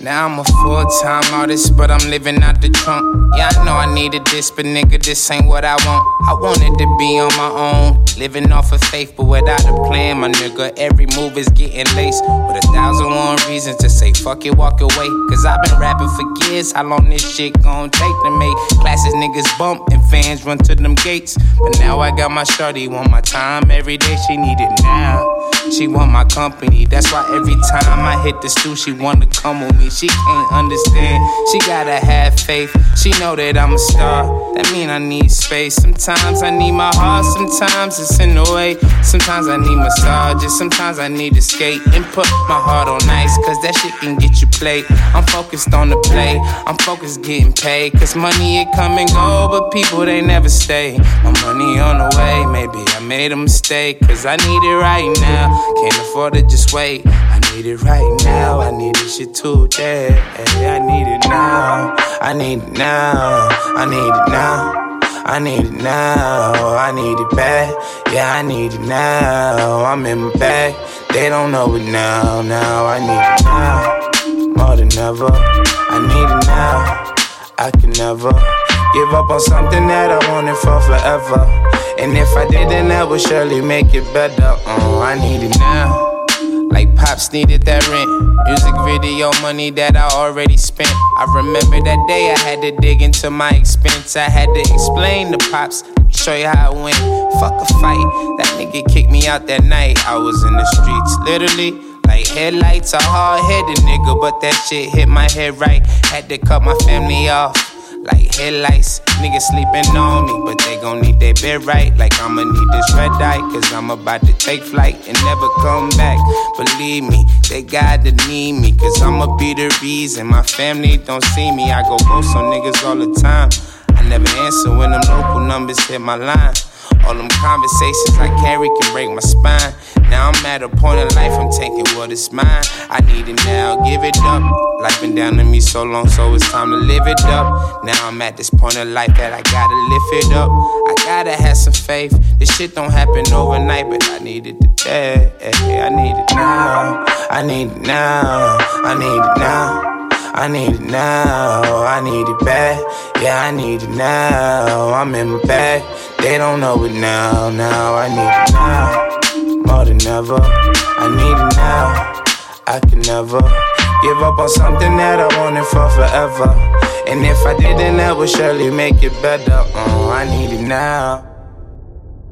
Now I'm a full time artist, but I'm living out the trunk. Yeah, I know I needed this, but nigga, this ain't what I want. I wanted to be on my own, living off of faith, but without a plan, my nigga. Every move is getting laced with a thousand one reasons to say fuck it, walk away. Cause I've been rapping for years, how long this shit gon' take to make classes niggas bump and fans run to them gates. But now I got my shorty, want my time every day, she need it now. She want my company, that's why every time I hit the stool, she wanna come with me. She can't understand, she gotta have faith. She know that I'm a star, that mean I need space. Sometimes I need my heart, sometimes it's in the way. Sometimes I need massages, sometimes I need to skate and put my heart on ice, cause that shit can get you played. I'm focused on the play, I'm focused getting paid, cause money it come and go, but people they never stay. My money on the way, maybe I made a mistake, cause I need it right now. Can't afford to just wait. I need it right now. I need this shit today. I need it now. I need it now. I need it now. I need it now. I need it bad. Yeah, I need it now. I'm in my bag. They don't know it now. Now I need it now. More than ever. I need it now. I can never give up on something that I wanted for forever. And if I didn't, that would surely make it better. Oh, I need it now. Like Pops needed that rent. Music video money that I already spent. I remember that day I had to dig into my expense. I had to explain to Pops, show you how it went. Fuck a fight. That nigga kicked me out that night. I was in the streets, literally. Like headlights, a hard headed nigga, but that shit hit my head right. Had to cut my family off like headlights. Niggas sleeping on me, but they gon' need their bed right. Like I'ma need this red eye, cause I'm about to take flight and never come back. Believe me, they gotta need me, cause I'ma be the reason my family don't see me. I go ghost on niggas all the time. I never answer when them local numbers hit my line. All them conversations I carry can break my spine. Now I'm at a point in life, I'm taking what is mine. I need it now, give it up. Life been down to me so long, so it's time to live it up. Now I'm at this point in life that I gotta lift it up. I gotta have some faith. This shit don't happen overnight, but I need it today. I need it now. I need it now. I need it now. I need it now, I need it back. Yeah, I need it now. I'm in my bag. They don't know it now. Now I need it now, more than ever. I need it now. I can never give up on something that I wanted for forever. And if I didn't, that would surely make it better. Oh, I need it now.